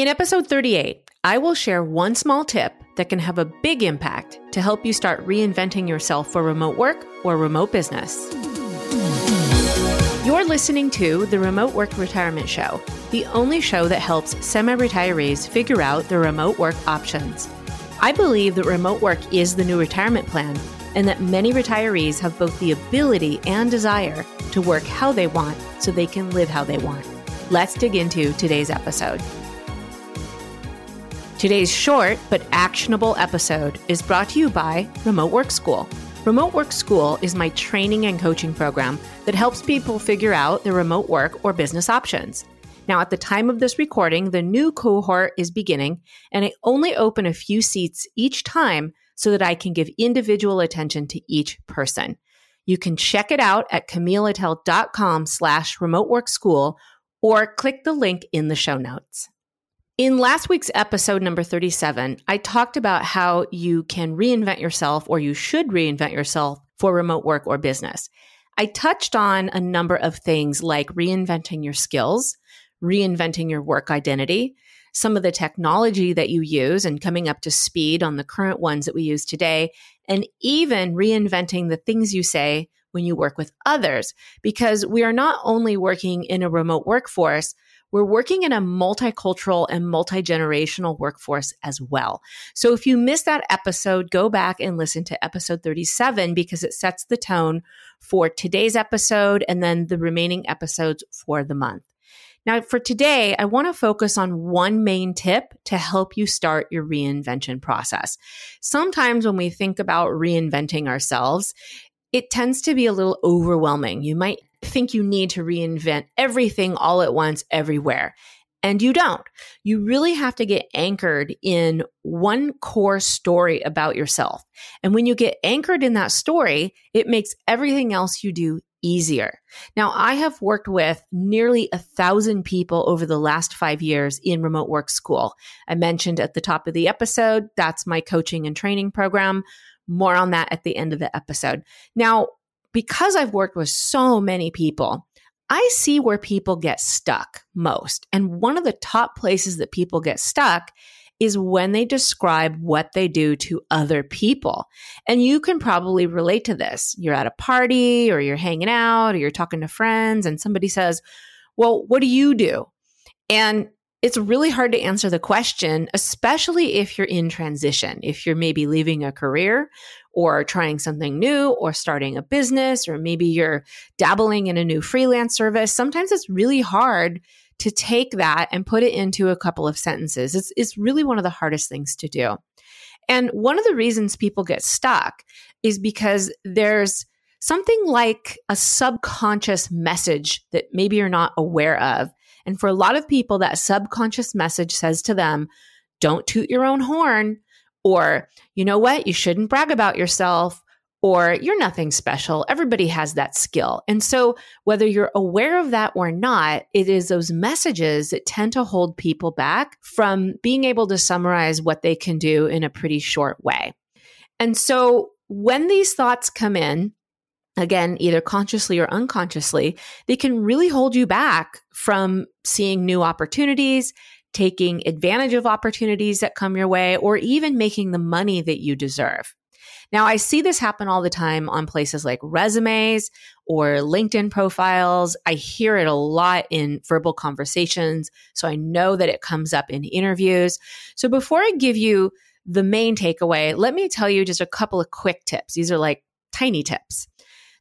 In episode 38, I will share one small tip that can have a big impact to help you start reinventing yourself for remote work or remote business. You're listening to the Remote Work Retirement Show, the only show that helps semi retirees figure out their remote work options. I believe that remote work is the new retirement plan and that many retirees have both the ability and desire to work how they want so they can live how they want. Let's dig into today's episode. Today's short but actionable episode is brought to you by Remote Work School. Remote Work School is my training and coaching program that helps people figure out their remote work or business options. Now, at the time of this recording, the new cohort is beginning, and I only open a few seats each time so that I can give individual attention to each person. You can check it out at camilleattell.com slash remote work school or click the link in the show notes. In last week's episode number 37, I talked about how you can reinvent yourself or you should reinvent yourself for remote work or business. I touched on a number of things like reinventing your skills, reinventing your work identity, some of the technology that you use and coming up to speed on the current ones that we use today, and even reinventing the things you say when you work with others. Because we are not only working in a remote workforce, we're working in a multicultural and multi generational workforce as well. So if you missed that episode, go back and listen to episode 37 because it sets the tone for today's episode and then the remaining episodes for the month. Now, for today, I want to focus on one main tip to help you start your reinvention process. Sometimes when we think about reinventing ourselves, it tends to be a little overwhelming. You might think you need to reinvent everything all at once everywhere. And you don't. You really have to get anchored in one core story about yourself. And when you get anchored in that story, it makes everything else you do easier. Now, I have worked with nearly a thousand people over the last five years in remote work school. I mentioned at the top of the episode, that's my coaching and training program. More on that at the end of the episode. Now, because I've worked with so many people, I see where people get stuck most. And one of the top places that people get stuck is when they describe what they do to other people. And you can probably relate to this. You're at a party or you're hanging out or you're talking to friends and somebody says, Well, what do you do? And it's really hard to answer the question, especially if you're in transition, if you're maybe leaving a career or trying something new or starting a business, or maybe you're dabbling in a new freelance service. Sometimes it's really hard to take that and put it into a couple of sentences. It's, it's really one of the hardest things to do. And one of the reasons people get stuck is because there's something like a subconscious message that maybe you're not aware of and for a lot of people, that subconscious message says to them, don't toot your own horn, or, you know what, you shouldn't brag about yourself, or you're nothing special. Everybody has that skill. And so, whether you're aware of that or not, it is those messages that tend to hold people back from being able to summarize what they can do in a pretty short way. And so, when these thoughts come in, again, either consciously or unconsciously, they can really hold you back from seeing new opportunities, taking advantage of opportunities that come your way, or even making the money that you deserve. Now, I see this happen all the time on places like resumes or LinkedIn profiles. I hear it a lot in verbal conversations. So I know that it comes up in interviews. So before I give you the main takeaway, let me tell you just a couple of quick tips. These are like tiny tips.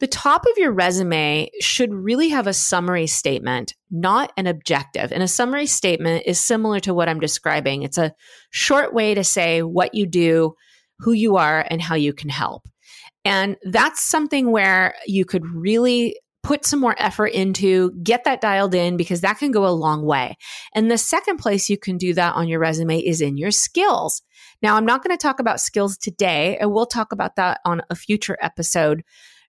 The top of your resume should really have a summary statement, not an objective. And a summary statement is similar to what I'm describing. It's a short way to say what you do, who you are, and how you can help. And that's something where you could really put some more effort into, get that dialed in because that can go a long way. And the second place you can do that on your resume is in your skills. Now, I'm not going to talk about skills today. I will talk about that on a future episode.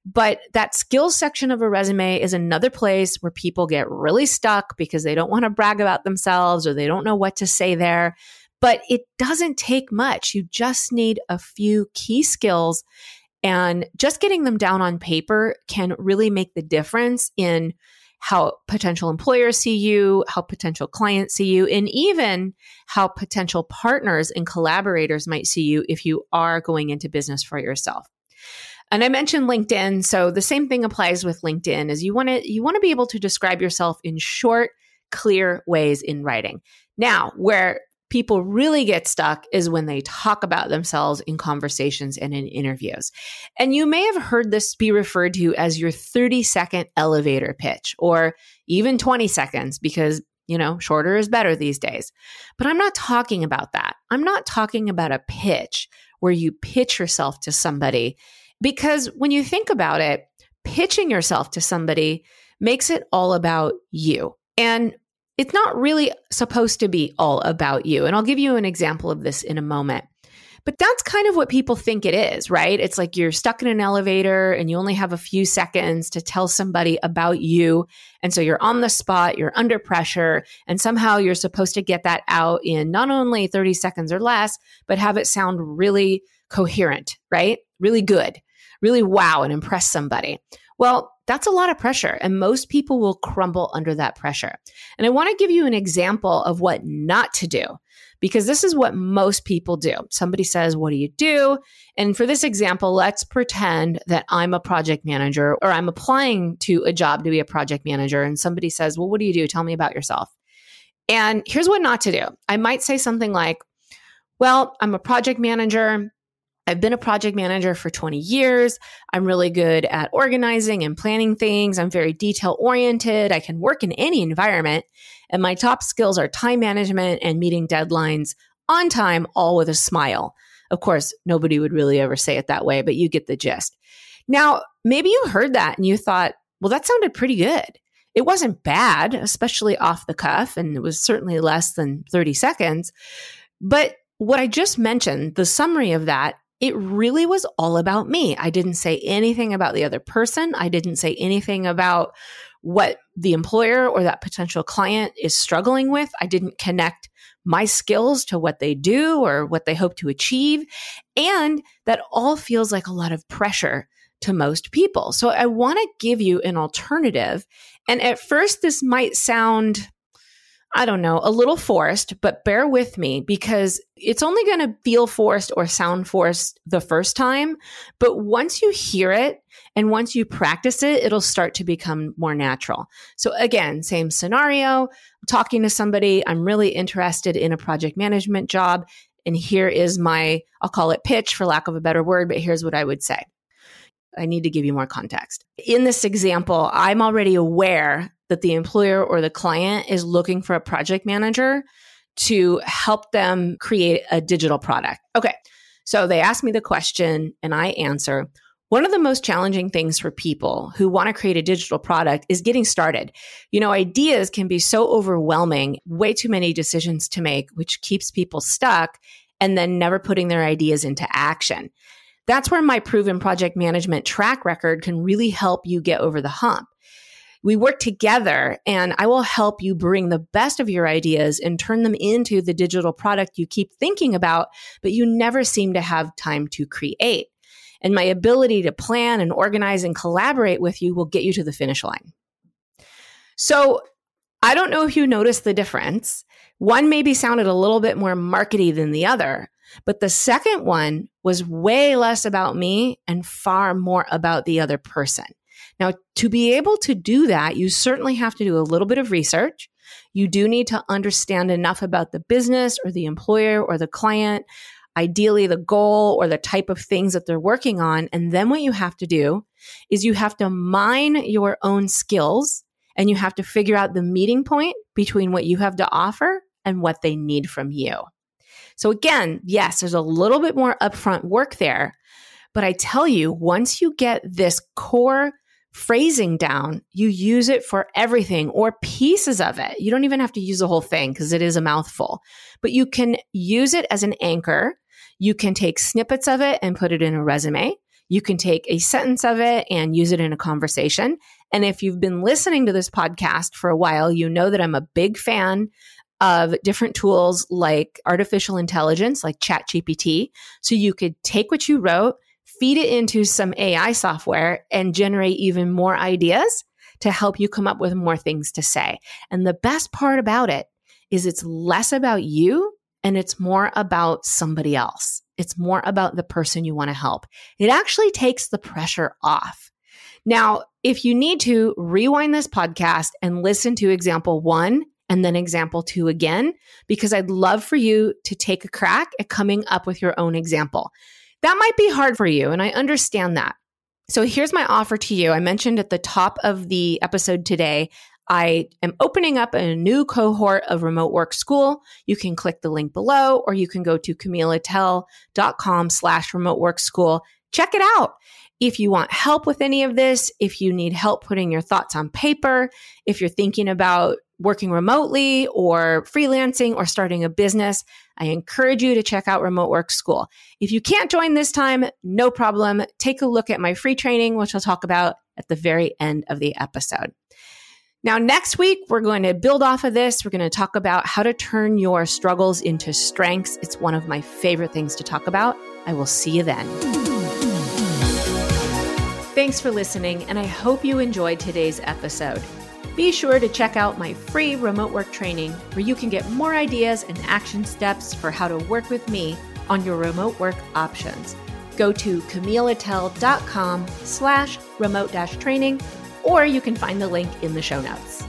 But that skills section of a resume is another place where people get really stuck because they don't want to brag about themselves or they don't know what to say there. But it doesn't take much. You just need a few key skills and just getting them down on paper can really make the difference in how potential employers see you, how potential clients see you, and even how potential partners and collaborators might see you if you are going into business for yourself. And I mentioned LinkedIn, so the same thing applies with LinkedIn is you want to you want to be able to describe yourself in short, clear ways in writing. Now, where people really get stuck is when they talk about themselves in conversations and in interviews. And you may have heard this be referred to as your 30 second elevator pitch or even 20 seconds because, you know, shorter is better these days. But I'm not talking about that. I'm not talking about a pitch where you pitch yourself to somebody because when you think about it, pitching yourself to somebody makes it all about you. And it's not really supposed to be all about you. And I'll give you an example of this in a moment. But that's kind of what people think it is, right? It's like you're stuck in an elevator and you only have a few seconds to tell somebody about you. And so you're on the spot, you're under pressure, and somehow you're supposed to get that out in not only 30 seconds or less, but have it sound really coherent, right? Really good, really wow and impress somebody. Well, that's a lot of pressure, and most people will crumble under that pressure. And I want to give you an example of what not to do because this is what most people do. Somebody says, What do you do? And for this example, let's pretend that I'm a project manager or I'm applying to a job to be a project manager. And somebody says, Well, what do you do? Tell me about yourself. And here's what not to do I might say something like, Well, I'm a project manager. I've been a project manager for 20 years. I'm really good at organizing and planning things. I'm very detail oriented. I can work in any environment. And my top skills are time management and meeting deadlines on time, all with a smile. Of course, nobody would really ever say it that way, but you get the gist. Now, maybe you heard that and you thought, well, that sounded pretty good. It wasn't bad, especially off the cuff, and it was certainly less than 30 seconds. But what I just mentioned, the summary of that it really was all about me. I didn't say anything about the other person. I didn't say anything about what the employer or that potential client is struggling with. I didn't connect my skills to what they do or what they hope to achieve. And that all feels like a lot of pressure to most people. So I want to give you an alternative. And at first, this might sound I don't know, a little forced, but bear with me because it's only going to feel forced or sound forced the first time. But once you hear it and once you practice it, it'll start to become more natural. So, again, same scenario talking to somebody, I'm really interested in a project management job. And here is my, I'll call it pitch for lack of a better word, but here's what I would say. I need to give you more context. In this example, I'm already aware that the employer or the client is looking for a project manager to help them create a digital product. Okay. So they ask me the question and I answer. One of the most challenging things for people who want to create a digital product is getting started. You know, ideas can be so overwhelming, way too many decisions to make, which keeps people stuck and then never putting their ideas into action. That's where my proven project management track record can really help you get over the hump. We work together and I will help you bring the best of your ideas and turn them into the digital product you keep thinking about, but you never seem to have time to create. And my ability to plan and organize and collaborate with you will get you to the finish line. So I don't know if you noticed the difference. One maybe sounded a little bit more markety than the other, but the second one was way less about me and far more about the other person. Now, to be able to do that, you certainly have to do a little bit of research. You do need to understand enough about the business or the employer or the client, ideally the goal or the type of things that they're working on. And then what you have to do is you have to mine your own skills and you have to figure out the meeting point between what you have to offer and what they need from you. So again, yes, there's a little bit more upfront work there, but I tell you, once you get this core phrasing down, you use it for everything or pieces of it. You don't even have to use the whole thing because it is a mouthful, but you can use it as an anchor. You can take snippets of it and put it in a resume. You can take a sentence of it and use it in a conversation. And if you've been listening to this podcast for a while, you know that I'm a big fan of different tools like artificial intelligence, like ChatGPT. So you could take what you wrote, feed it into some AI software and generate even more ideas to help you come up with more things to say. And the best part about it is it's less about you and it's more about somebody else. It's more about the person you want to help. It actually takes the pressure off. Now, if you need to rewind this podcast and listen to example one and then example two again, because I'd love for you to take a crack at coming up with your own example. That might be hard for you, and I understand that. So here's my offer to you. I mentioned at the top of the episode today, I am opening up a new cohort of remote work school. You can click the link below, or you can go to camilleattell.com slash remote work school. Check it out. If you want help with any of this, if you need help putting your thoughts on paper, if you're thinking about working remotely or freelancing or starting a business, I encourage you to check out Remote Work School. If you can't join this time, no problem. Take a look at my free training, which I'll talk about at the very end of the episode. Now, next week, we're going to build off of this. We're going to talk about how to turn your struggles into strengths. It's one of my favorite things to talk about. I will see you then. Thanks for listening, and I hope you enjoyed today's episode. Be sure to check out my free remote work training where you can get more ideas and action steps for how to work with me on your remote work options. Go to camilleattell.com slash remote training, or you can find the link in the show notes.